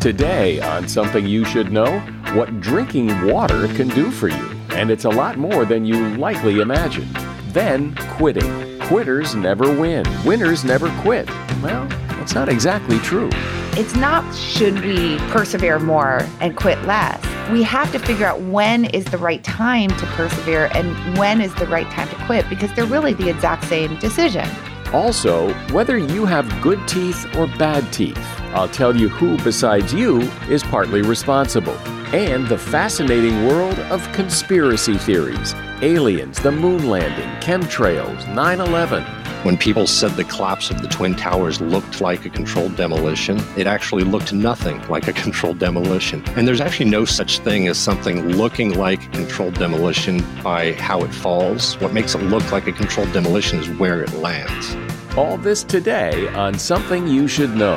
Today, on Something You Should Know, what drinking water can do for you. And it's a lot more than you likely imagine. Then, quitting. Quitters never win, winners never quit. Well, that's not exactly true. It's not should we persevere more and quit less. We have to figure out when is the right time to persevere and when is the right time to quit because they're really the exact same decision. Also, whether you have good teeth or bad teeth, I'll tell you who besides you is partly responsible. And the fascinating world of conspiracy theories aliens, the moon landing, chemtrails, 9 11. When people said the collapse of the Twin Towers looked like a controlled demolition, it actually looked nothing like a controlled demolition. And there's actually no such thing as something looking like controlled demolition by how it falls. What makes it look like a controlled demolition is where it lands. All this today on Something You Should Know.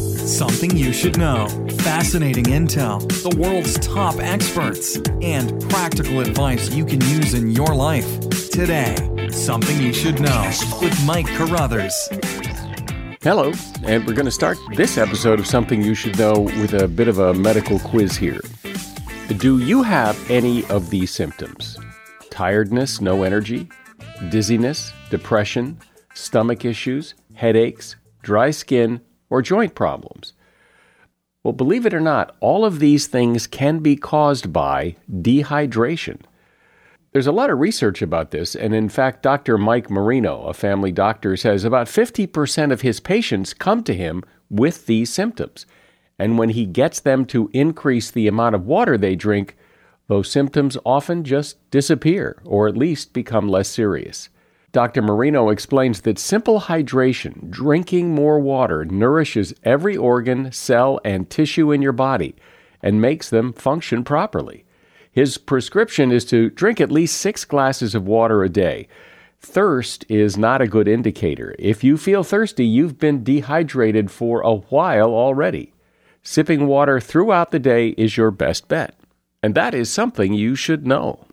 Something you should know. Fascinating intel, the world's top experts, and practical advice you can use in your life. Today, Something You Should Know with Mike Carruthers. Hello, and we're going to start this episode of Something You Should Know with a bit of a medical quiz here. Do you have any of these symptoms? Tiredness, no energy, dizziness, depression, stomach issues, headaches, dry skin, or joint problems? Well, believe it or not, all of these things can be caused by dehydration. There's a lot of research about this, and in fact, Dr. Mike Marino, a family doctor, says about 50% of his patients come to him with these symptoms. And when he gets them to increase the amount of water they drink, those symptoms often just disappear or at least become less serious. Dr. Marino explains that simple hydration, drinking more water, nourishes every organ, cell, and tissue in your body and makes them function properly. His prescription is to drink at least six glasses of water a day. Thirst is not a good indicator. If you feel thirsty, you've been dehydrated for a while already. Sipping water throughout the day is your best bet. And that is something you should know.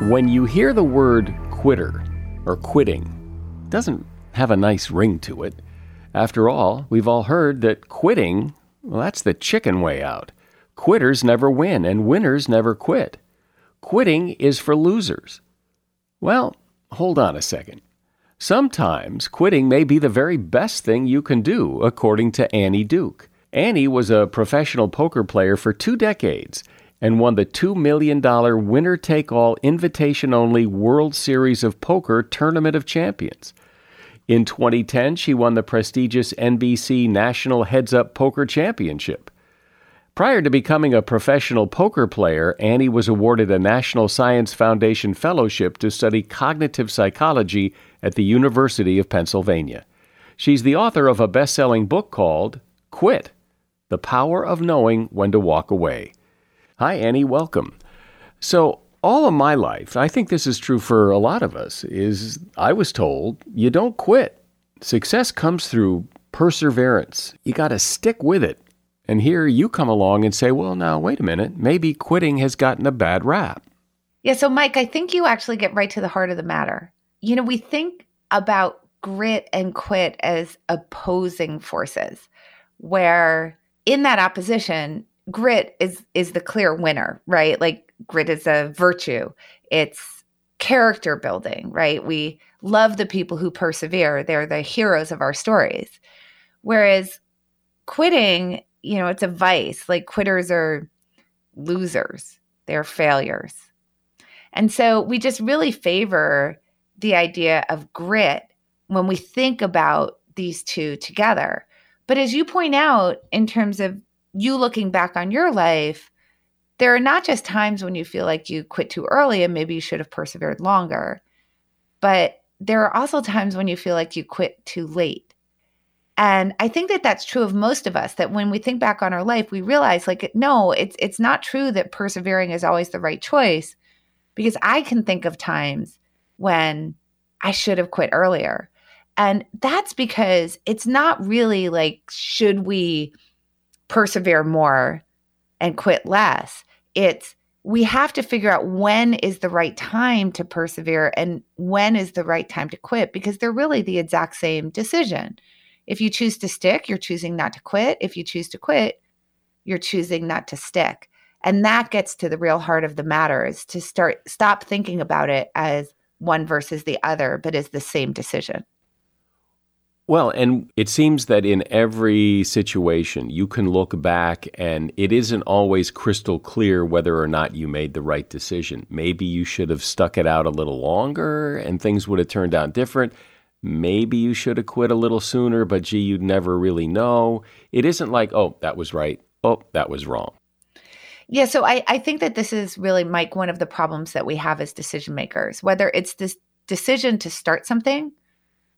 When you hear the word quitter or quitting, it doesn't have a nice ring to it. After all, we've all heard that quitting, well, that's the chicken way out. Quitters never win, and winners never quit. Quitting is for losers. Well, hold on a second. Sometimes quitting may be the very best thing you can do, according to Annie Duke. Annie was a professional poker player for two decades and won the $2 million winner take all invitation only World Series of Poker Tournament of Champions. In 2010, she won the prestigious NBC National Heads Up Poker Championship. Prior to becoming a professional poker player, Annie was awarded a National Science Foundation fellowship to study cognitive psychology at the University of Pennsylvania. She's the author of a best selling book called Quit The Power of Knowing When to Walk Away. Hi, Annie, welcome. So, all of my life, I think this is true for a lot of us, is I was told you don't quit. Success comes through perseverance. You got to stick with it. And here you come along and say, well, now, wait a minute, maybe quitting has gotten a bad rap. Yeah. So, Mike, I think you actually get right to the heart of the matter. You know, we think about grit and quit as opposing forces, where in that opposition, grit is is the clear winner, right? Like grit is a virtue. It's character building, right? We love the people who persevere. They're the heroes of our stories. Whereas quitting, you know, it's a vice. Like quitters are losers. They're failures. And so we just really favor the idea of grit when we think about these two together. But as you point out, in terms of you looking back on your life, there are not just times when you feel like you quit too early and maybe you should have persevered longer, but there are also times when you feel like you quit too late. And I think that that's true of most of us that when we think back on our life, we realize like no, it's it's not true that persevering is always the right choice because I can think of times when I should have quit earlier. And that's because it's not really like should we persevere more and quit less. It's we have to figure out when is the right time to persevere and when is the right time to quit because they're really the exact same decision. If you choose to stick, you're choosing not to quit. If you choose to quit, you're choosing not to stick. And that gets to the real heart of the matter is to start stop thinking about it as one versus the other, but as the same decision. Well, and it seems that in every situation, you can look back and it isn't always crystal clear whether or not you made the right decision. Maybe you should have stuck it out a little longer and things would have turned out different. Maybe you should have quit a little sooner, but gee, you'd never really know. It isn't like, oh, that was right. Oh, that was wrong. Yeah, so I, I think that this is really, Mike, one of the problems that we have as decision makers, whether it's this decision to start something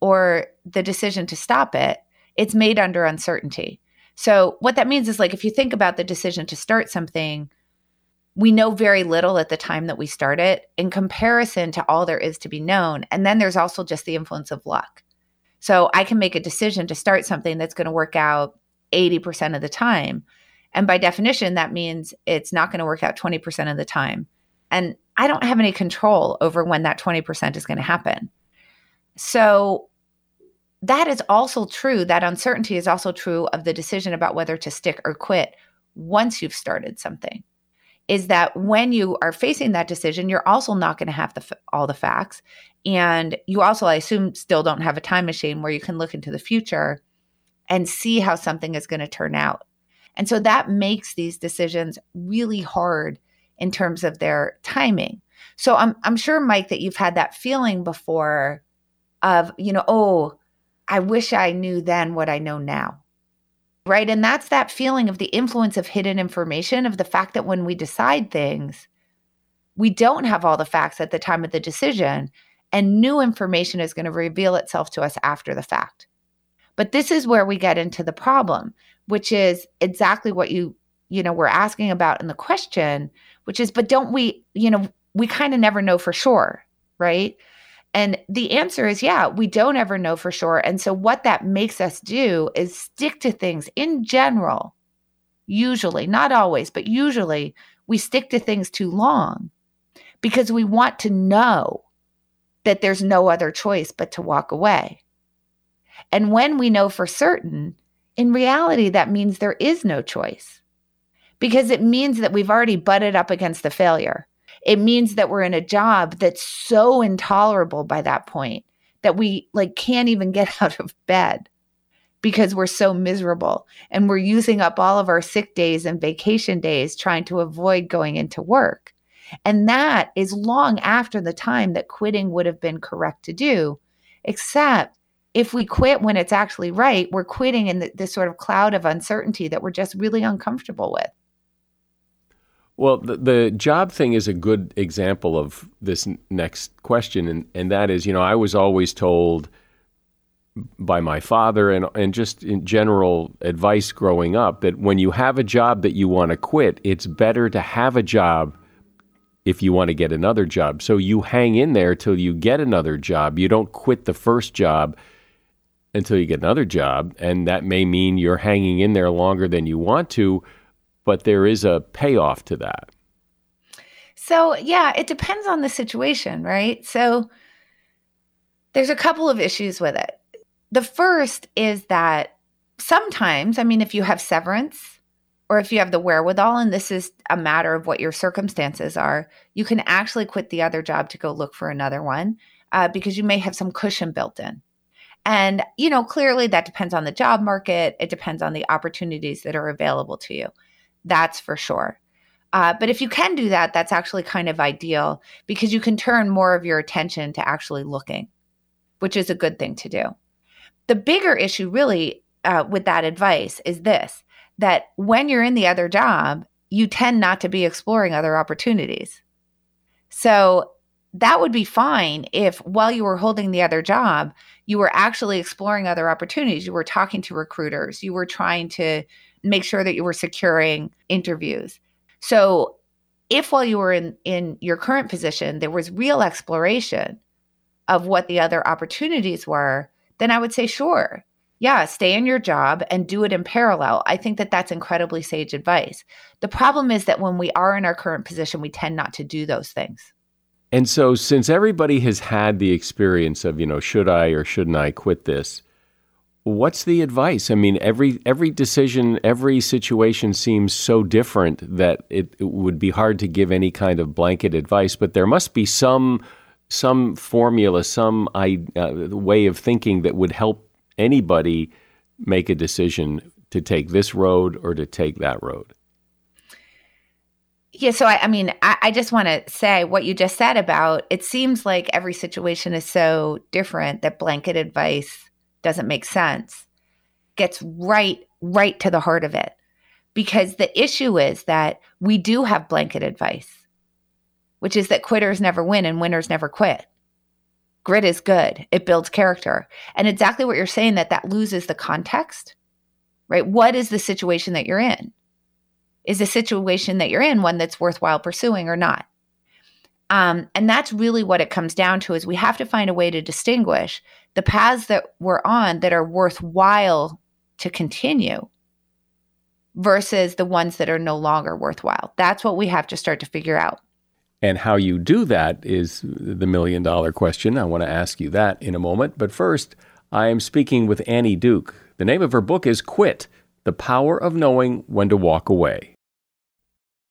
or the decision to stop it, it's made under uncertainty. So, what that means is like if you think about the decision to start something, we know very little at the time that we start it in comparison to all there is to be known. And then there's also just the influence of luck. So, I can make a decision to start something that's going to work out 80% of the time. And by definition, that means it's not going to work out 20% of the time. And I don't have any control over when that 20% is going to happen. So that is also true. That uncertainty is also true of the decision about whether to stick or quit once you've started something. Is that when you are facing that decision, you're also not going to have the, all the facts. And you also, I assume, still don't have a time machine where you can look into the future and see how something is going to turn out. And so that makes these decisions really hard in terms of their timing. So I'm I'm sure Mike that you've had that feeling before of, you know, oh, I wish I knew then what I know now. Right. And that's that feeling of the influence of hidden information, of the fact that when we decide things, we don't have all the facts at the time of the decision, and new information is going to reveal itself to us after the fact. But this is where we get into the problem, which is exactly what you, you know, we're asking about in the question, which is, but don't we, you know, we kind of never know for sure, right? And the answer is yeah, we don't ever know for sure. And so, what that makes us do is stick to things in general. Usually, not always, but usually, we stick to things too long because we want to know that there's no other choice but to walk away. And when we know for certain, in reality, that means there is no choice because it means that we've already butted up against the failure it means that we're in a job that's so intolerable by that point that we like can't even get out of bed because we're so miserable and we're using up all of our sick days and vacation days trying to avoid going into work. And that is long after the time that quitting would have been correct to do, except if we quit when it's actually right, we're quitting in the, this sort of cloud of uncertainty that we're just really uncomfortable with. Well, the, the job thing is a good example of this n- next question, and, and that is, you know, I was always told by my father and, and just in general advice growing up that when you have a job that you want to quit, it's better to have a job if you want to get another job. So you hang in there till you get another job. You don't quit the first job until you get another job. And that may mean you're hanging in there longer than you want to, but there is a payoff to that. So, yeah, it depends on the situation, right? So, there's a couple of issues with it. The first is that sometimes, I mean, if you have severance or if you have the wherewithal, and this is a matter of what your circumstances are, you can actually quit the other job to go look for another one uh, because you may have some cushion built in. And, you know, clearly that depends on the job market, it depends on the opportunities that are available to you. That's for sure. Uh, but if you can do that, that's actually kind of ideal because you can turn more of your attention to actually looking, which is a good thing to do. The bigger issue, really, uh, with that advice is this that when you're in the other job, you tend not to be exploring other opportunities. So that would be fine if while you were holding the other job, you were actually exploring other opportunities. You were talking to recruiters, you were trying to make sure that you were securing interviews. So if while you were in, in your current position, there was real exploration of what the other opportunities were, then I would say, sure, yeah, stay in your job and do it in parallel. I think that that's incredibly sage advice. The problem is that when we are in our current position, we tend not to do those things. And so, since everybody has had the experience of, you know, should I or shouldn't I quit this, what's the advice? I mean, every every decision, every situation seems so different that it, it would be hard to give any kind of blanket advice. But there must be some some formula, some uh, way of thinking that would help anybody make a decision to take this road or to take that road. Yeah, so I, I mean, I, I just want to say what you just said about it seems like every situation is so different that blanket advice doesn't make sense. Gets right, right to the heart of it. Because the issue is that we do have blanket advice which is that quitters never win and winners never quit. Grit is good. It builds character. And exactly what you're saying that that loses the context. Right? What is the situation that you're in? Is the situation that you're in one that's worthwhile pursuing or not? Um, and that's really what it comes down to is we have to find a way to distinguish the paths that we're on that are worthwhile to continue versus the ones that are no longer worthwhile. That's what we have to start to figure out. And how you do that is the million dollar question. I want to ask you that in a moment. But first, I am speaking with Annie Duke. The name of her book is Quit The Power of Knowing When to Walk Away.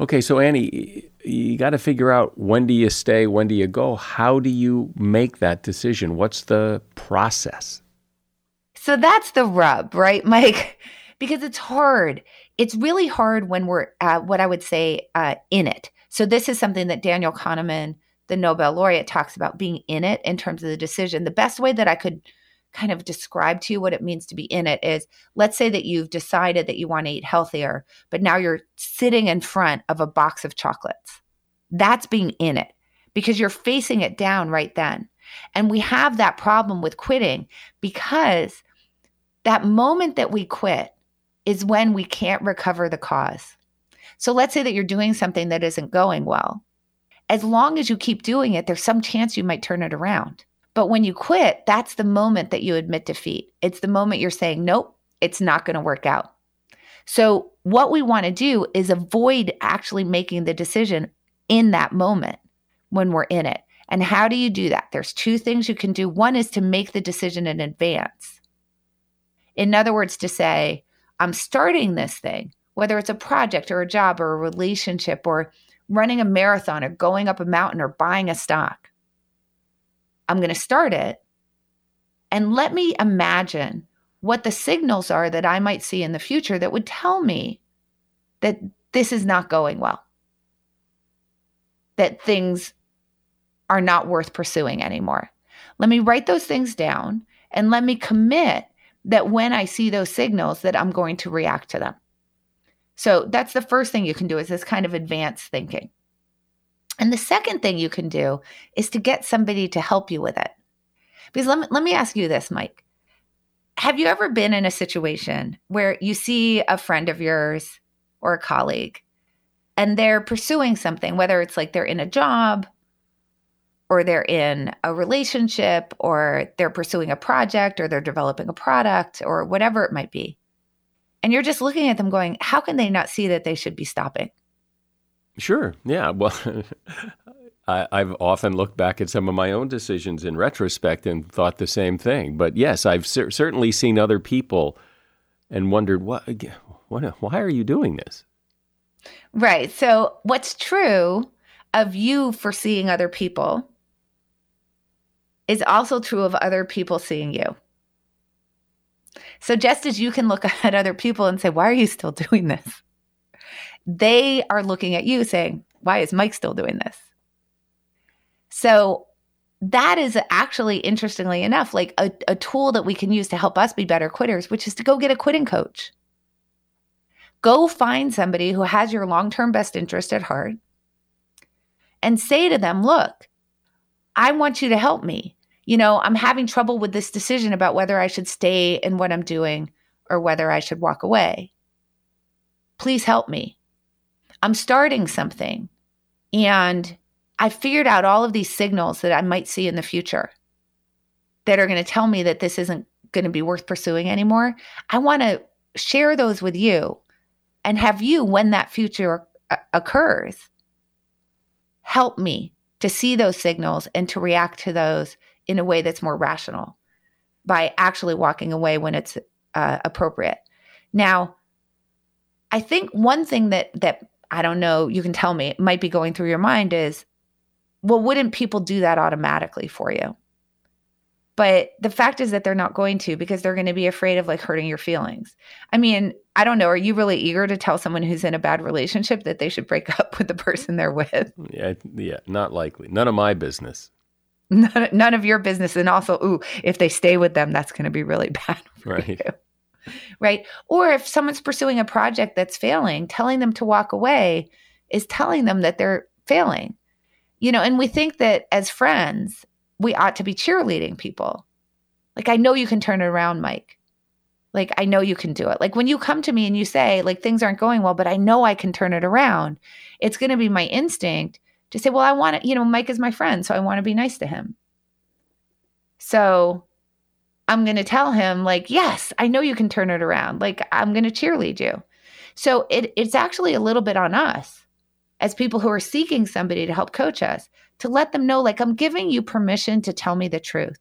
Okay, so Annie, you got to figure out when do you stay, when do you go? How do you make that decision? What's the process? So that's the rub, right, Mike? Because it's hard. It's really hard when we're, what I would say, uh, in it. So this is something that Daniel Kahneman, the Nobel laureate, talks about being in it in terms of the decision. The best way that I could kind of describe to you what it means to be in it is let's say that you've decided that you want to eat healthier, but now you're sitting in front of a box of chocolates. That's being in it because you're facing it down right then. And we have that problem with quitting because that moment that we quit is when we can't recover the cause. So let's say that you're doing something that isn't going well. As long as you keep doing it, there's some chance you might turn it around. But when you quit, that's the moment that you admit defeat. It's the moment you're saying, nope, it's not going to work out. So, what we want to do is avoid actually making the decision in that moment when we're in it. And how do you do that? There's two things you can do. One is to make the decision in advance. In other words, to say, I'm starting this thing, whether it's a project or a job or a relationship or running a marathon or going up a mountain or buying a stock. I'm going to start it. And let me imagine what the signals are that I might see in the future that would tell me that this is not going well, that things are not worth pursuing anymore. Let me write those things down and let me commit that when I see those signals that I'm going to react to them. So that's the first thing you can do is this kind of advanced thinking. And the second thing you can do is to get somebody to help you with it. Because let me, let me ask you this, Mike. Have you ever been in a situation where you see a friend of yours or a colleague and they're pursuing something, whether it's like they're in a job or they're in a relationship or they're pursuing a project or they're developing a product or whatever it might be. And you're just looking at them going, how can they not see that they should be stopping? Sure. Yeah. Well, I, have often looked back at some of my own decisions in retrospect and thought the same thing. But yes, I've cer- certainly seen other people and wondered, what, what, why are you doing this? Right. So, what's true of you for seeing other people is also true of other people seeing you. So, just as you can look at other people and say, why are you still doing this? They are looking at you saying, why is Mike still doing this? So that is actually, interestingly enough, like a, a tool that we can use to help us be better quitters, which is to go get a quitting coach. Go find somebody who has your long term best interest at heart and say to them, look, I want you to help me. You know, I'm having trouble with this decision about whether I should stay in what I'm doing or whether I should walk away. Please help me. I'm starting something and I figured out all of these signals that I might see in the future that are going to tell me that this isn't going to be worth pursuing anymore. I want to share those with you and have you, when that future occurs, help me to see those signals and to react to those in a way that's more rational by actually walking away when it's uh, appropriate. Now, I think one thing that that I don't know, you can tell me, it might be going through your mind is, well, wouldn't people do that automatically for you? But the fact is that they're not going to because they're going to be afraid of like hurting your feelings. I mean, I don't know. Are you really eager to tell someone who's in a bad relationship that they should break up with the person they're with? Mm, yeah, yeah, not likely. None of my business. None, none of your business. And also, ooh, if they stay with them, that's going to be really bad right. You right? Or if someone's pursuing a project that's failing, telling them to walk away is telling them that they're failing. You know, and we think that as friends, we ought to be cheerleading people. Like, I know you can turn it around, Mike. Like, I know you can do it. Like, when you come to me and you say, like, things aren't going well, but I know I can turn it around, it's going to be my instinct to say, well, I want to, you know, Mike is my friend, so I want to be nice to him. So I'm going to tell him, like, yes, I know you can turn it around. Like, I'm going to cheerlead you. So it, it's actually a little bit on us as people who are seeking somebody to help coach us to let them know, like, I'm giving you permission to tell me the truth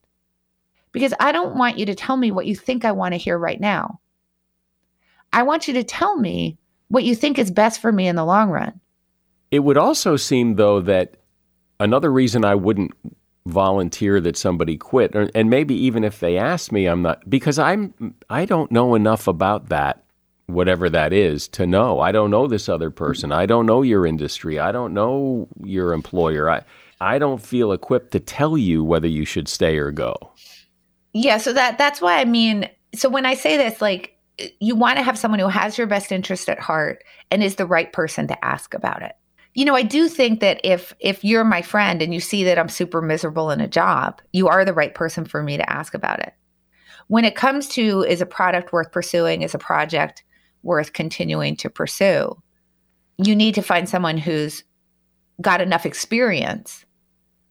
because I don't want you to tell me what you think I want to hear right now. I want you to tell me what you think is best for me in the long run. It would also seem, though, that another reason I wouldn't volunteer that somebody quit, or, and maybe even if they ask me, I'm not because I'm I don't know enough about that, whatever that is, to know. I don't know this other person. I don't know your industry. I don't know your employer. I I don't feel equipped to tell you whether you should stay or go. Yeah, so that that's why I mean, so when I say this, like you want to have someone who has your best interest at heart and is the right person to ask about it. You know, I do think that if if you're my friend and you see that I'm super miserable in a job, you are the right person for me to ask about it. When it comes to is a product worth pursuing, is a project worth continuing to pursue, you need to find someone who's got enough experience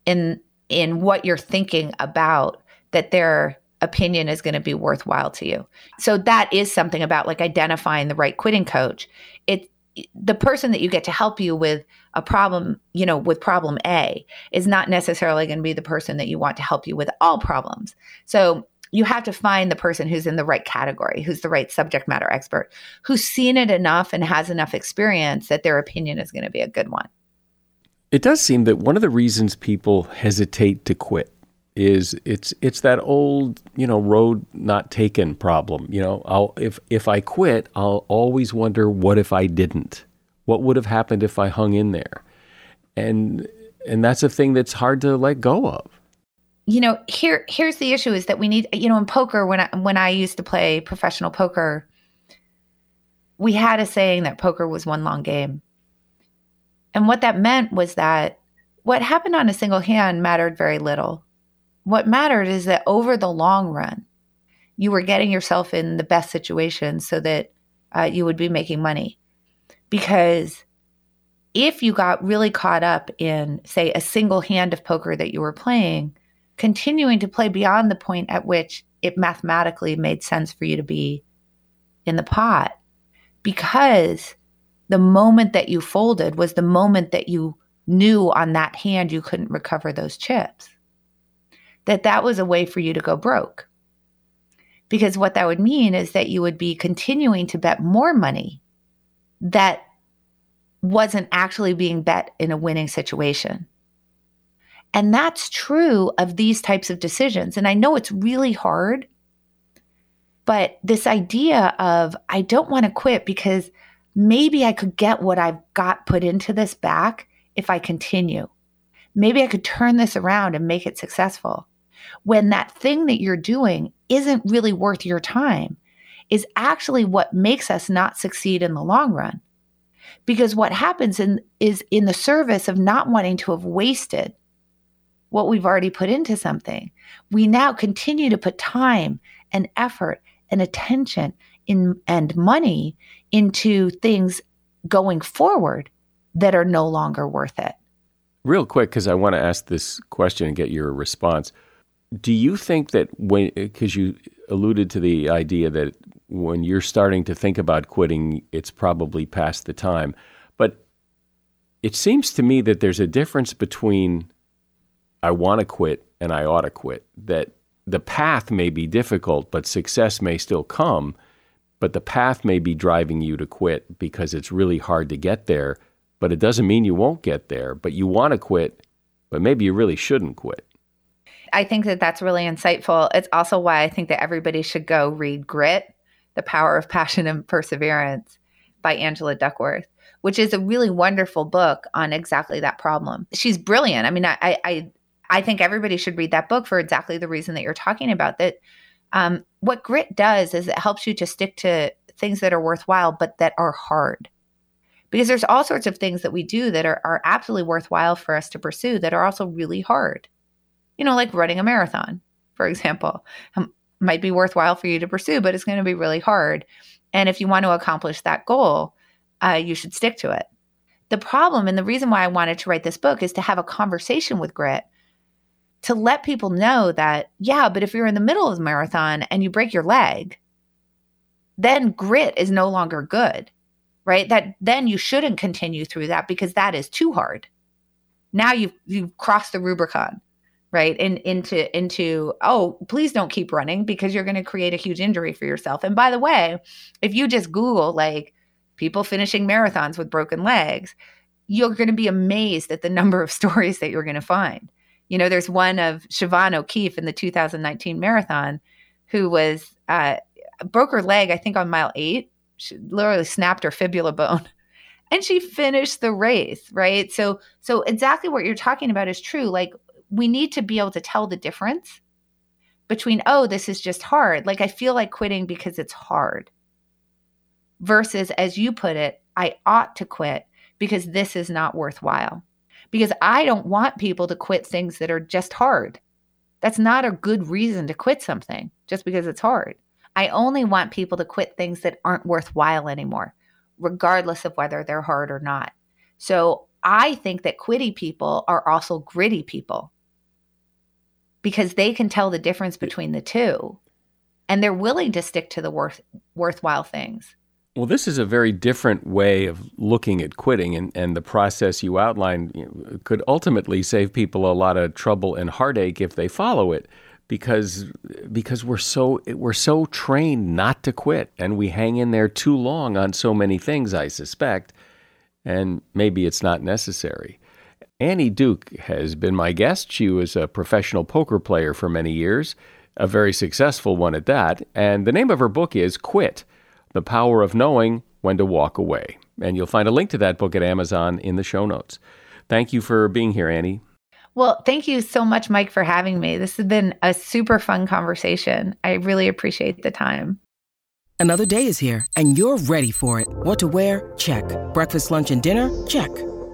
in in what you're thinking about that their opinion is going to be worthwhile to you. So that is something about like identifying the right quitting coach. It the person that you get to help you with a problem, you know, with problem A is not necessarily going to be the person that you want to help you with all problems. So you have to find the person who's in the right category, who's the right subject matter expert, who's seen it enough and has enough experience that their opinion is going to be a good one. It does seem that one of the reasons people hesitate to quit is it's it's that old you know road not taken problem you know? I'll if if I quit I'll always wonder what if I didn't? What would have happened if I hung in there? And and that's a thing that's hard to let go of. You know here here's the issue is that we need you know in poker when I when I used to play professional poker we had a saying that poker was one long game. And what that meant was that what happened on a single hand mattered very little what mattered is that over the long run, you were getting yourself in the best situation so that uh, you would be making money. Because if you got really caught up in, say, a single hand of poker that you were playing, continuing to play beyond the point at which it mathematically made sense for you to be in the pot, because the moment that you folded was the moment that you knew on that hand you couldn't recover those chips that that was a way for you to go broke. Because what that would mean is that you would be continuing to bet more money that wasn't actually being bet in a winning situation. And that's true of these types of decisions. And I know it's really hard, but this idea of I don't want to quit because maybe I could get what I've got put into this back if I continue. Maybe I could turn this around and make it successful when that thing that you're doing isn't really worth your time is actually what makes us not succeed in the long run. Because what happens in, is in the service of not wanting to have wasted what we've already put into something, we now continue to put time and effort and attention in, and money into things going forward that are no longer worth it. Real quick, because I want to ask this question and get your response do you think that when because you alluded to the idea that when you're starting to think about quitting it's probably past the time but it seems to me that there's a difference between i want to quit and i ought to quit that the path may be difficult but success may still come but the path may be driving you to quit because it's really hard to get there but it doesn't mean you won't get there but you want to quit but maybe you really shouldn't quit I think that that's really insightful. It's also why I think that everybody should go read Grit, The Power of Passion and Perseverance by Angela Duckworth, which is a really wonderful book on exactly that problem. She's brilliant. I mean, I I I think everybody should read that book for exactly the reason that you're talking about. That um, what grit does is it helps you to stick to things that are worthwhile, but that are hard. Because there's all sorts of things that we do that are, are absolutely worthwhile for us to pursue that are also really hard you know, like running a marathon, for example. Um, might be worthwhile for you to pursue, but it's going to be really hard. And if you want to accomplish that goal, uh, you should stick to it. The problem and the reason why I wanted to write this book is to have a conversation with grit to let people know that, yeah, but if you're in the middle of the marathon and you break your leg, then grit is no longer good, right? That then you shouldn't continue through that because that is too hard. Now you've you've crossed the Rubicon, right? And into into oh, please don't keep running because you're going to create a huge injury for yourself. And by the way, if you just Google like people finishing marathons with broken legs, you're going to be amazed at the number of stories that you're going to find. You know, there's one of Siobhan O'Keeffe in the 2019 marathon who was uh, broke her leg, I think on mile eight. She literally snapped her fibula bone. And she finished the race, right? So so exactly what you're talking about is true. Like we need to be able to tell the difference between, oh, this is just hard. Like I feel like quitting because it's hard. Versus, as you put it, I ought to quit because this is not worthwhile. Because I don't want people to quit things that are just hard. That's not a good reason to quit something just because it's hard. I only want people to quit things that aren't worthwhile anymore, regardless of whether they're hard or not. So I think that quitty people are also gritty people because they can tell the difference between the two and they're willing to stick to the worth, worthwhile things. Well, this is a very different way of looking at quitting, and, and the process you outlined you know, could ultimately save people a lot of trouble and heartache if they follow it because because we're so we're so trained not to quit and we hang in there too long on so many things I suspect and maybe it's not necessary. Annie Duke has been my guest. She was a professional poker player for many years, a very successful one at that, and the name of her book is Quit: The Power of Knowing When to Walk Away. And you'll find a link to that book at Amazon in the show notes. Thank you for being here, Annie. Well, thank you so much, Mike, for having me. This has been a super fun conversation. I really appreciate the time. Another day is here, and you're ready for it. What to wear? Check. Breakfast, lunch, and dinner? Check.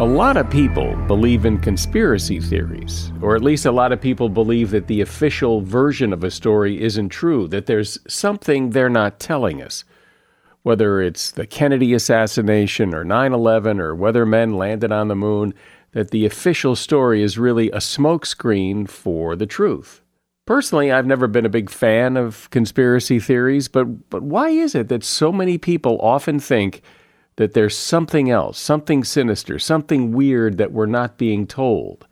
A lot of people believe in conspiracy theories, or at least a lot of people believe that the official version of a story isn't true, that there's something they're not telling us. Whether it's the Kennedy assassination or 9 11 or whether men landed on the moon, that the official story is really a smokescreen for the truth. Personally, I've never been a big fan of conspiracy theories, but, but why is it that so many people often think that there's something else, something sinister, something weird that we're not being told?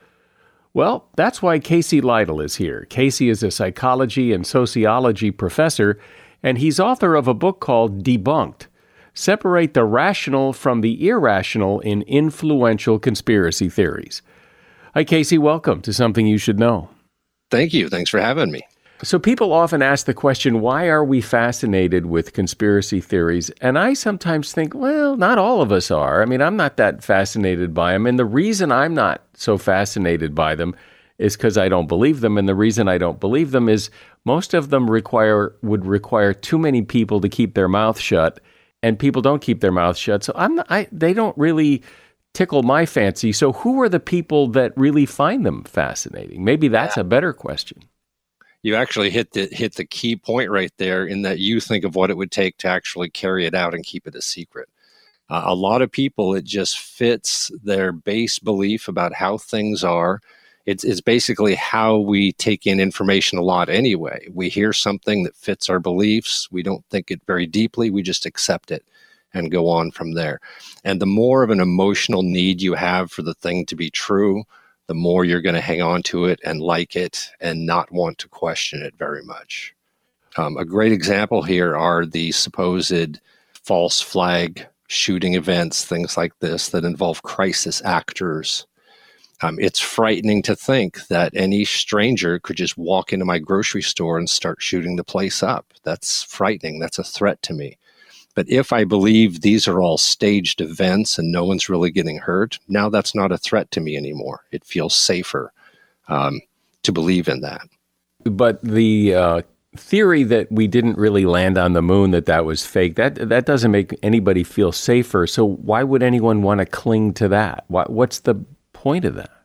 Well, that's why Casey Lytle is here. Casey is a psychology and sociology professor, and he's author of a book called Debunked separate the rational from the irrational in influential conspiracy theories. Hi, Casey. Welcome to Something You Should Know. Thank you. Thanks for having me. So, people often ask the question, why are we fascinated with conspiracy theories? And I sometimes think, well, not all of us are. I mean, I'm not that fascinated by them. And the reason I'm not so fascinated by them is because I don't believe them. And the reason I don't believe them is most of them require would require too many people to keep their mouth shut and people don't keep their mouths shut. So I'm not, I, they don't really tickle my fancy. So who are the people that really find them fascinating? Maybe that's yeah. a better question. You actually hit the hit the key point right there in that you think of what it would take to actually carry it out and keep it a secret. Uh, a lot of people, it just fits their base belief about how things are. it's, it's basically how we take in information a lot anyway. We hear something that fits our beliefs. We don't think it very deeply. We just accept it and go on from there. And the more of an emotional need you have for the thing to be true, the more you're going to hang on to it and like it and not want to question it very much. Um, a great example here are the supposed false flag shooting events, things like this that involve crisis actors um, it's frightening to think that any stranger could just walk into my grocery store and start shooting the place up. That's frightening. That's a threat to me. But if I believe these are all staged events and no one's really getting hurt, now that's not a threat to me anymore. It feels safer um, to believe in that. But the uh, theory that we didn't really land on the moon, that that was fake, that that doesn't make anybody feel safer. So why would anyone want to cling to that? What's the point of that?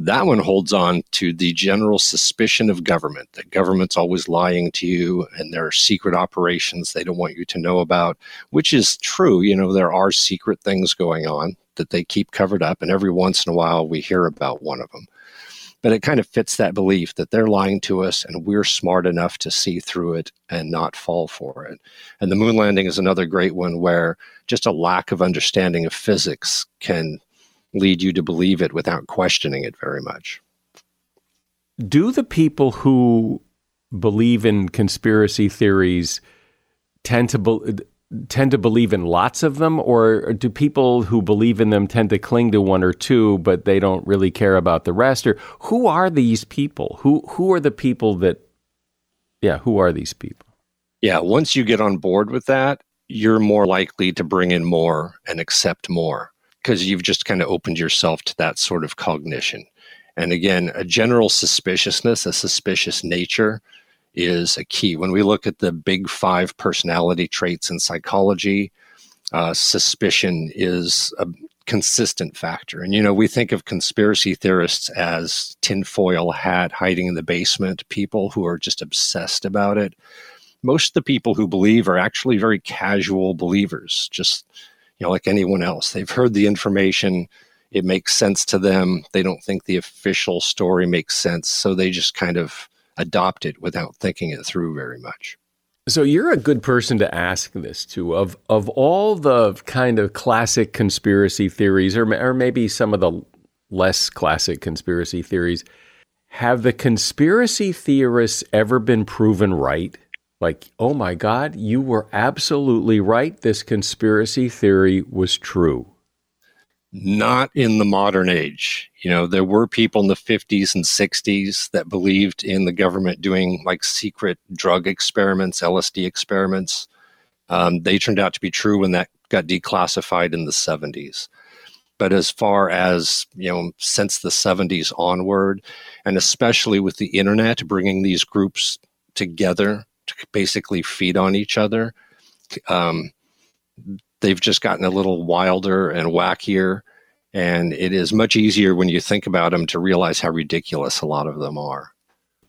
That one holds on to the general suspicion of government that government's always lying to you and there are secret operations they don't want you to know about, which is true. You know, there are secret things going on that they keep covered up, and every once in a while we hear about one of them. But it kind of fits that belief that they're lying to us and we're smart enough to see through it and not fall for it. And the moon landing is another great one where just a lack of understanding of physics can lead you to believe it without questioning it very much. Do the people who believe in conspiracy theories tend to be- tend to believe in lots of them or do people who believe in them tend to cling to one or two but they don't really care about the rest? Or who are these people? Who who are the people that yeah who are these people? Yeah once you get on board with that you're more likely to bring in more and accept more because you've just kind of opened yourself to that sort of cognition. And again, a general suspiciousness, a suspicious nature is a key. When we look at the big five personality traits in psychology, uh, suspicion is a consistent factor. And, you know, we think of conspiracy theorists as tinfoil hat hiding in the basement people who are just obsessed about it. Most of the people who believe are actually very casual believers, just you know, like anyone else. They've heard the information, it makes sense to them. They don't think the official story makes sense, so they just kind of adopt it without thinking it through very much. So you're a good person to ask this to. Of of all the kind of classic conspiracy theories, or or maybe some of the less classic conspiracy theories, have the conspiracy theorists ever been proven right? Like, oh my God, you were absolutely right. This conspiracy theory was true. Not in the modern age. You know, there were people in the 50s and 60s that believed in the government doing like secret drug experiments, LSD experiments. Um, they turned out to be true when that got declassified in the 70s. But as far as, you know, since the 70s onward, and especially with the internet bringing these groups together basically feed on each other. Um, they've just gotten a little wilder and wackier. And it is much easier when you think about them to realize how ridiculous a lot of them are.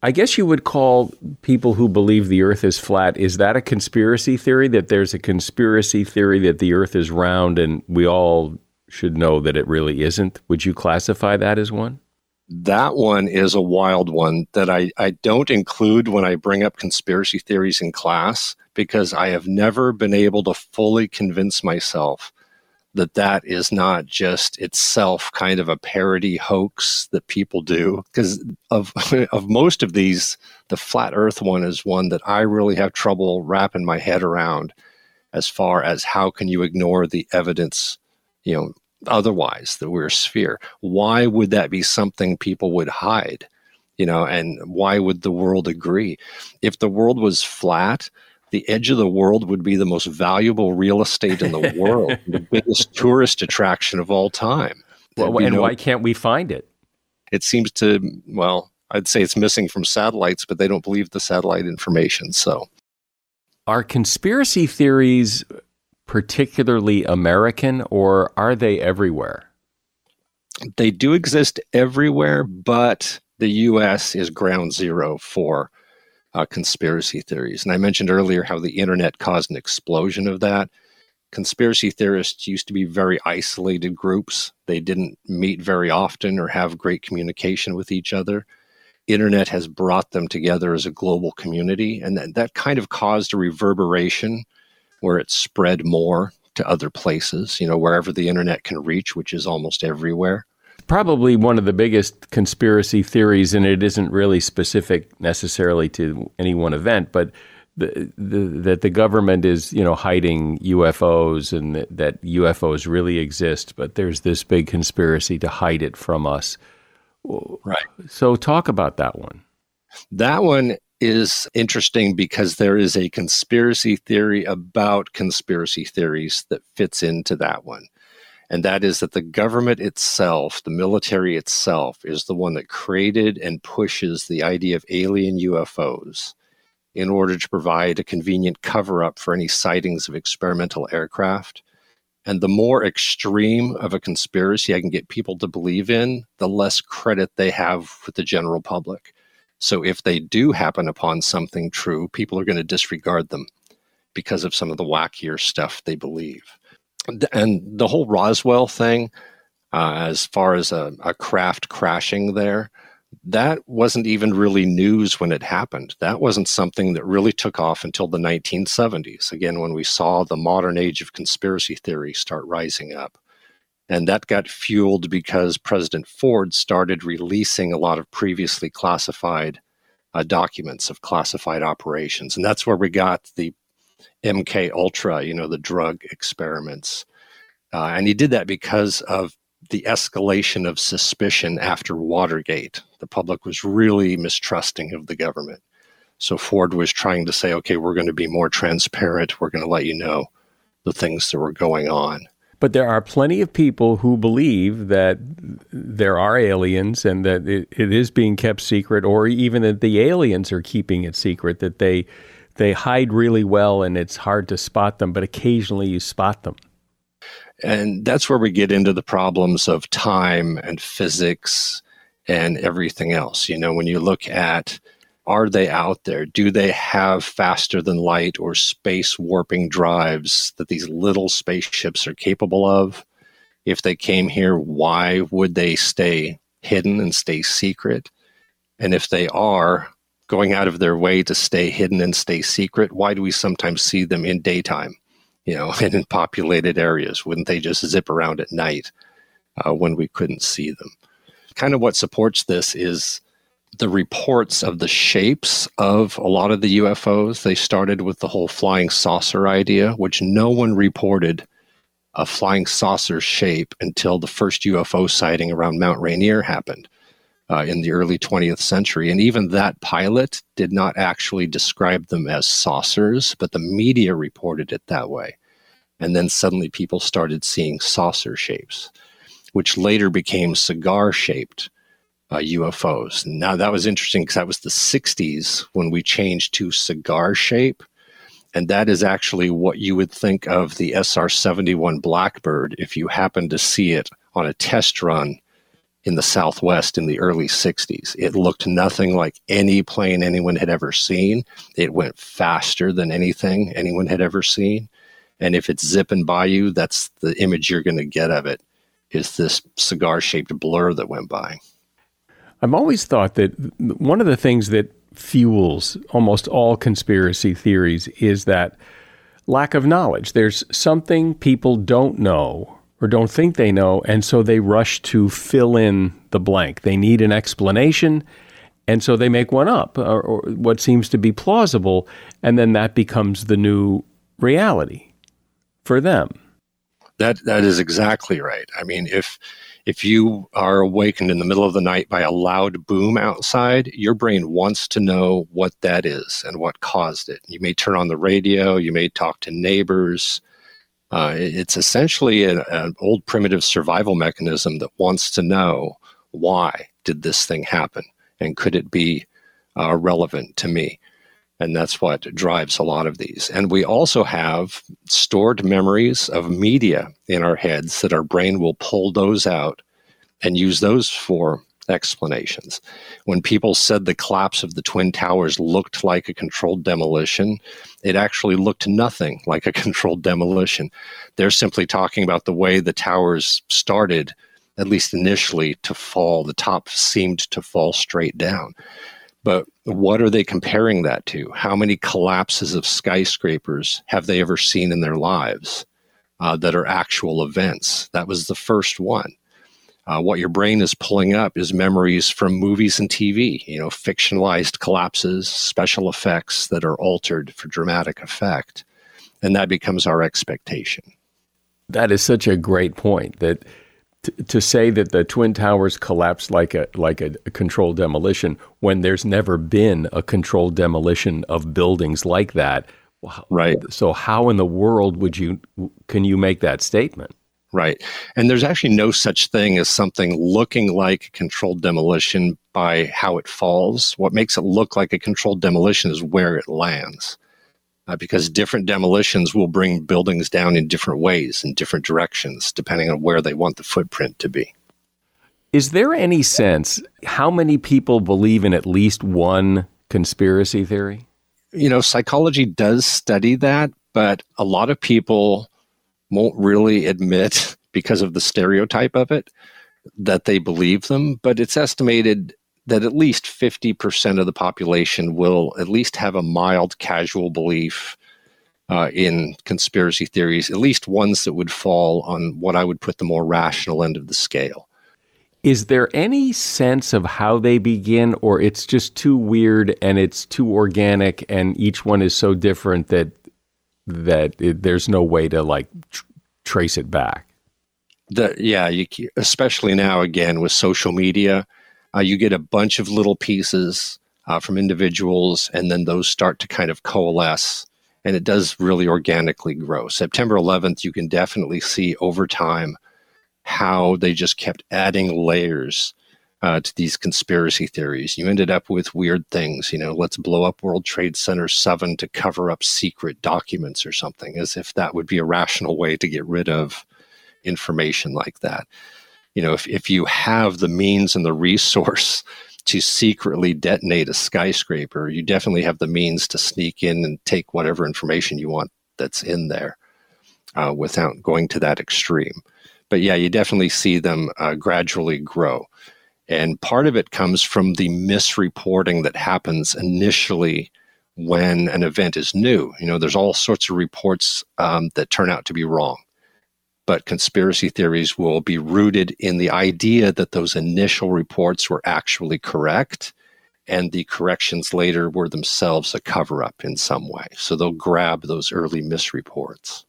I guess you would call people who believe the earth is flat, is that a conspiracy theory? That there's a conspiracy theory that the earth is round and we all should know that it really isn't? Would you classify that as one? That one is a wild one that I, I don't include when I bring up conspiracy theories in class because I have never been able to fully convince myself that that is not just itself kind of a parody hoax that people do. Because of of most of these the flat earth one is one that I really have trouble wrapping my head around as far as how can you ignore the evidence you know otherwise that we're a sphere. Why would that be something people would hide you know and why would the world agree? If the world was flat the edge of the world would be the most valuable real estate in the world the biggest tourist attraction of all time. Well, and no, why can't we find it? It seems to well i'd say it's missing from satellites but they don't believe the satellite information so. Are conspiracy theories particularly American or are they everywhere? They do exist everywhere, but the US is ground zero for uh, conspiracy theories. And I mentioned earlier how the internet caused an explosion of that. conspiracy theorists used to be very isolated groups. They didn't meet very often or have great communication with each other. Internet has brought them together as a global community, and that, that kind of caused a reverberation where it spread more to other places, you know, wherever the internet can reach, which is almost everywhere. Probably one of the biggest conspiracy theories, and it isn't really specific necessarily to any one event, but the, the, that the government is, you know, hiding UFOs and that, that UFOs really exist, but there's this big conspiracy to hide it from us. Right. So talk about that one. That one is interesting because there is a conspiracy theory about conspiracy theories that fits into that one. And that is that the government itself, the military itself, is the one that created and pushes the idea of alien UFOs in order to provide a convenient cover up for any sightings of experimental aircraft. And the more extreme of a conspiracy I can get people to believe in, the less credit they have with the general public. So if they do happen upon something true, people are going to disregard them because of some of the wackier stuff they believe. And the whole Roswell thing, uh, as far as a, a craft crashing there, that wasn't even really news when it happened. That wasn't something that really took off until the 1970s, again, when we saw the modern age of conspiracy theory start rising up. And that got fueled because President Ford started releasing a lot of previously classified uh, documents of classified operations. And that's where we got the MK Ultra, you know, the drug experiments. Uh, and he did that because of the escalation of suspicion after Watergate. The public was really mistrusting of the government. So Ford was trying to say, okay, we're going to be more transparent. We're going to let you know the things that were going on. But there are plenty of people who believe that there are aliens and that it, it is being kept secret, or even that the aliens are keeping it secret, that they they hide really well and it's hard to spot them, but occasionally you spot them. And that's where we get into the problems of time and physics and everything else. You know, when you look at are they out there? Do they have faster than light or space warping drives that these little spaceships are capable of? If they came here, why would they stay hidden and stay secret? And if they are going out of their way to stay hidden and stay secret, why do we sometimes see them in daytime, you know, and in populated areas? Wouldn't they just zip around at night uh, when we couldn't see them? Kind of what supports this is the reports of the shapes of a lot of the UFOs. They started with the whole flying saucer idea, which no one reported a flying saucer shape until the first UFO sighting around Mount Rainier happened uh, in the early 20th century. And even that pilot did not actually describe them as saucers, but the media reported it that way. And then suddenly people started seeing saucer shapes, which later became cigar shaped uh, UFOs. Now that was interesting because that was the 60s when we changed to cigar shape. And that is actually what you would think of the SR 71 Blackbird if you happened to see it on a test run in the Southwest in the early 60s. It looked nothing like any plane anyone had ever seen. It went faster than anything anyone had ever seen. And if it's zipping by you, that's the image you're going to get of it is this cigar shaped blur that went by. I've always thought that one of the things that fuels almost all conspiracy theories is that lack of knowledge. There's something people don't know or don't think they know, and so they rush to fill in the blank. They need an explanation, and so they make one up, or, or what seems to be plausible, and then that becomes the new reality for them. That that is exactly right. I mean, if if you are awakened in the middle of the night by a loud boom outside, your brain wants to know what that is and what caused it. You may turn on the radio, you may talk to neighbors. Uh, it's essentially an, an old primitive survival mechanism that wants to know why did this thing happen and could it be uh, relevant to me? And that's what drives a lot of these. And we also have stored memories of media in our heads that our brain will pull those out and use those for explanations. When people said the collapse of the Twin Towers looked like a controlled demolition, it actually looked nothing like a controlled demolition. They're simply talking about the way the towers started, at least initially, to fall. The top seemed to fall straight down. But what are they comparing that to? How many collapses of skyscrapers have they ever seen in their lives uh, that are actual events? That was the first one. Uh, what your brain is pulling up is memories from movies and TV, you know, fictionalized collapses, special effects that are altered for dramatic effect. And that becomes our expectation. That is such a great point that to, to say that the twin towers collapsed like a like a, a controlled demolition when there's never been a controlled demolition of buildings like that. Right. So how in the world would you can you make that statement? Right. And there's actually no such thing as something looking like controlled demolition by how it falls. What makes it look like a controlled demolition is where it lands uh, because different demolitions will bring buildings down in different ways, in different directions, depending on where they want the footprint to be. Is there any sense how many people believe in at least one conspiracy theory? You know, psychology does study that, but a lot of people won't really admit because of the stereotype of it that they believe them. But it's estimated that at least 50% of the population will at least have a mild casual belief uh, in conspiracy theories, at least ones that would fall on what I would put the more rational end of the scale. Is there any sense of how they begin, or it's just too weird and it's too organic, and each one is so different that that it, there's no way to like tr- trace it back? The, yeah, you, especially now again with social media, uh, you get a bunch of little pieces uh, from individuals, and then those start to kind of coalesce, and it does really organically grow. September 11th, you can definitely see over time how they just kept adding layers uh, to these conspiracy theories. You ended up with weird things, you know, let's blow up World Trade Center 7 to cover up secret documents or something, as if that would be a rational way to get rid of information like that you know, if, if you have the means and the resource to secretly detonate a skyscraper, you definitely have the means to sneak in and take whatever information you want that's in there uh, without going to that extreme. But yeah, you definitely see them uh, gradually grow. And part of it comes from the misreporting that happens initially when an event is new. You know, there's all sorts of reports um, that turn out to be wrong but conspiracy theories will be rooted in the idea that those initial reports were actually correct and the corrections later were themselves a cover up in some way. So they'll grab those early misreports.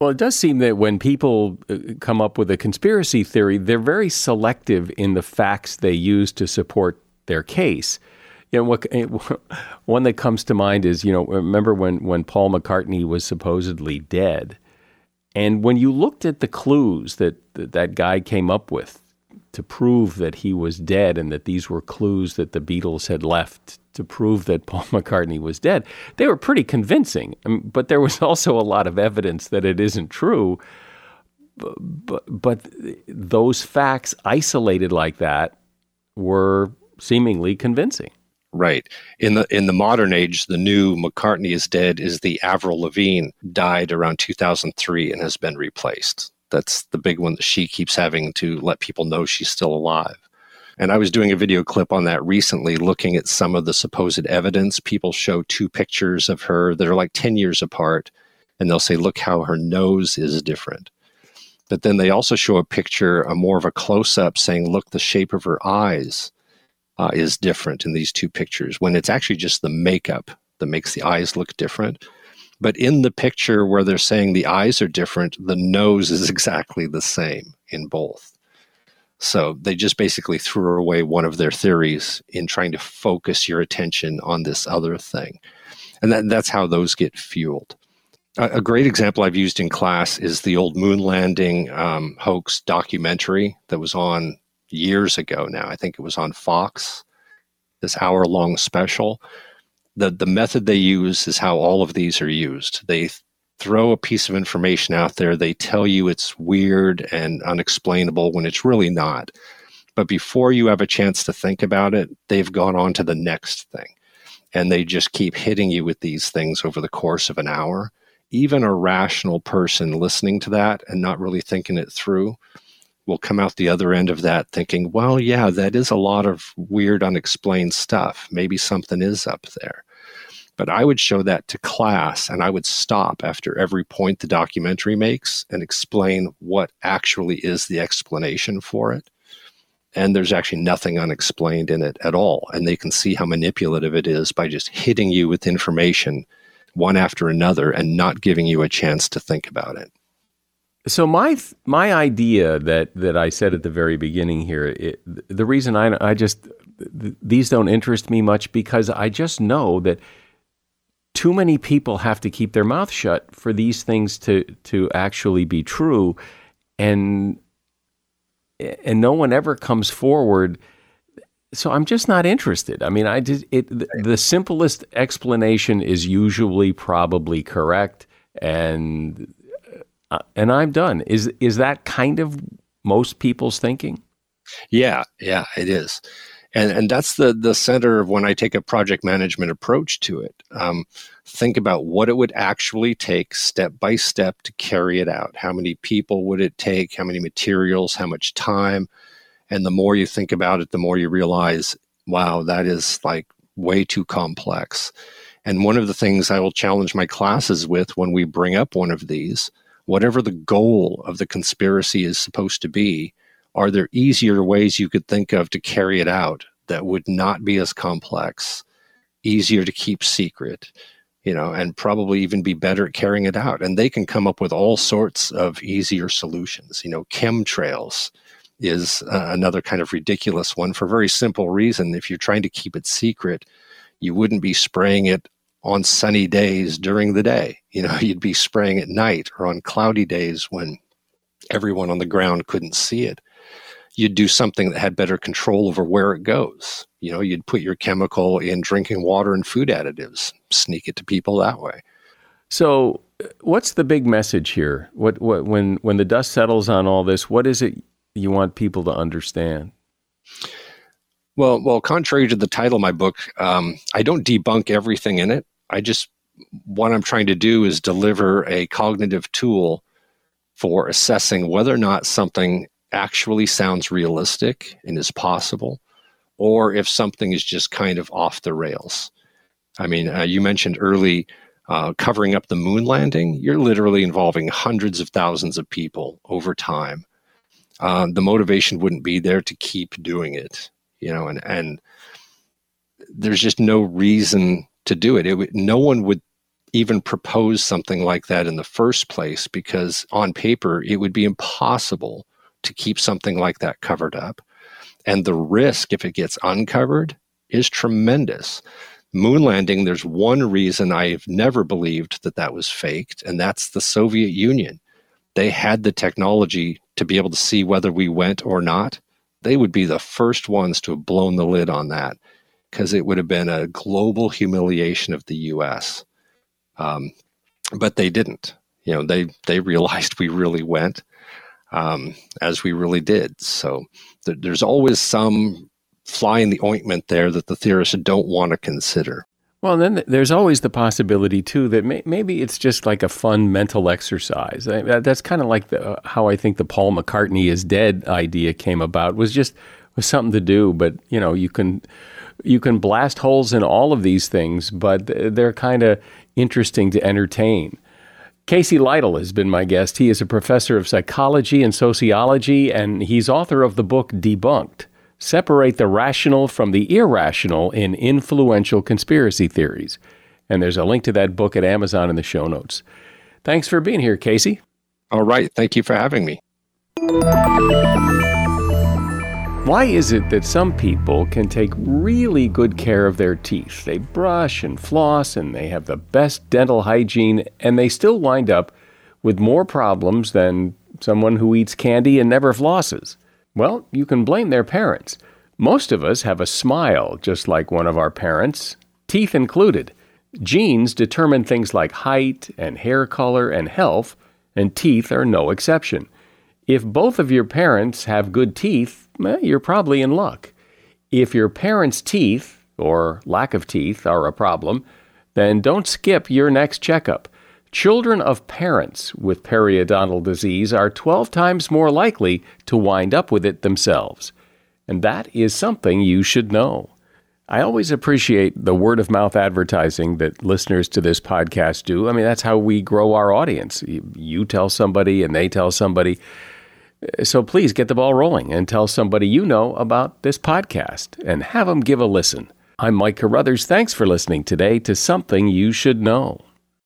Well, it does seem that when people uh, come up with a conspiracy theory, they're very selective in the facts they use to support their case. You know, what, one that comes to mind is, you know, remember when, when Paul McCartney was supposedly dead? And when you looked at the clues that, that that guy came up with to prove that he was dead and that these were clues that the Beatles had left to prove that Paul McCartney was dead, they were pretty convincing. I mean, but there was also a lot of evidence that it isn't true. But, but, but those facts isolated like that were seemingly convincing. Right. In the in the modern age, the new McCartney is dead is the Avril Lavigne died around 2003 and has been replaced. That's the big one that she keeps having to let people know she's still alive. And I was doing a video clip on that recently, looking at some of the supposed evidence. People show two pictures of her that are like 10 years apart, and they'll say, Look how her nose is different. But then they also show a picture, a more of a close up, saying, Look, the shape of her eyes uh, is different in these two pictures when it's actually just the makeup that makes the eyes look different. But in the picture where they're saying the eyes are different, the nose is exactly the same in both. So they just basically threw away one of their theories in trying to focus your attention on this other thing. And that, that's how those get fueled. A, a, great example I've used in class is the old moon landing um, hoax documentary that was on years ago now. I think it was on Fox, this hour long special. The, the method they use is how all of these are used. They throw a piece of information out there, they tell you it's weird and unexplainable when it's really not. But before you have a chance to think about it, they've gone on to the next thing. And they just keep hitting you with these things over the course of an hour. Even a rational person listening to that and not really thinking it through will come out the other end of that thinking, well, yeah, that is a lot of weird, unexplained stuff. Maybe something is up there. But I would show that to class and I would stop after every point the documentary makes and explain what actually is the explanation for it. And there's actually nothing unexplained in it at all. And they can see how manipulative it is by just hitting you with information one after another and not giving you a chance to think about it. So my my idea that that I said at the very beginning here, it, the reason I I just these don't interest me much because I just know that too many people have to keep their mouth shut for these things to to actually be true and and no one ever comes forward so I'm just not interested. I mean, I did it. The, the simplest explanation is usually probably correct, and uh, and I'm done. Is is that kind of most people's thinking? Yeah, yeah, it is and and that's the the center of when I take a project management approach to it. Um, think about what it would actually take step by step to carry it out. How many people would it take? How many materials? How much time? And the more you think about it, the more you realize, wow, that is like way too complex. And one of the things I will challenge my classes with when we bring up one of these, whatever the goal of the conspiracy is supposed to be, are there easier ways you could think of to carry it out that would not be as complex, easier to keep secret, you know, and probably even be better at carrying it out? And they can come up with all sorts of easier solutions. You know, chemtrails is uh, another kind of ridiculous one for a very simple reason. If you're trying to keep it secret, you wouldn't be spraying it on sunny days during the day. You know, you'd be spraying at night or on cloudy days when everyone on the ground couldn't see it you'd do something that had better control over where it goes. You know, you'd put your chemical in drinking water and food additives, sneak it to people that way. So, what's the big message here? What, what when when the dust settles on all this, what is it you want people to understand? Well, well, contrary to the title of my book, um, I don't debunk everything in it. I just what I'm trying to do is deliver a cognitive tool for assessing whether or not something actually sounds realistic and is possible, or if something is just kind of off the rails. I mean, uh, you mentioned early uh, covering up the moon landing. You're literally involving hundreds of thousands of people over time. Uh, the motivation wouldn't be there to keep doing it, you know, and and there's just no reason to do it. it no one would even propose something like that in the first place because on paper it would be impossible to keep something like that covered up. And the risk, if it gets uncovered, is tremendous. Moon landing, there's one reason I've never believed that that was faked, and that's the Soviet Union. They had the technology to be able to see whether we went or not. They would be the first ones to have blown the lid on that because it would have been a global humiliation of the US. Um, but they didn't. You know, they they realized we really went, um, as we really did. So th- there's always some fly in the ointment there that the theorists don't want to consider. Well, then there's always the possibility too that may- maybe it's just like a fun mental exercise. that's kind of like the, uh, how I think the Paul McCartney is dead idea came about. Was just was something to do, but you know you can you can blast holes in all of these things, but they're kind of interesting to entertain. Casey Lytle has been my guest. He is a professor of psychology and sociology, and he's author of the book Debunked Separate the Rational from the Irrational in Influential Conspiracy Theories. And there's a link to that book at Amazon in the show notes. Thanks for being here, Casey. All right. Thank you for having me. Why is it that some people can take really good care of their teeth? They brush and floss and they have the best dental hygiene, and they still wind up with more problems than someone who eats candy and never flosses? Well, you can blame their parents. Most of us have a smile just like one of our parents, teeth included. Genes determine things like height and hair color and health, and teeth are no exception. If both of your parents have good teeth, you're probably in luck. If your parents' teeth, or lack of teeth, are a problem, then don't skip your next checkup. Children of parents with periodontal disease are 12 times more likely to wind up with it themselves. And that is something you should know. I always appreciate the word of mouth advertising that listeners to this podcast do. I mean, that's how we grow our audience. You tell somebody and they tell somebody. So please get the ball rolling and tell somebody you know about this podcast and have them give a listen. I'm Mike Carruthers. Thanks for listening today to Something You Should Know.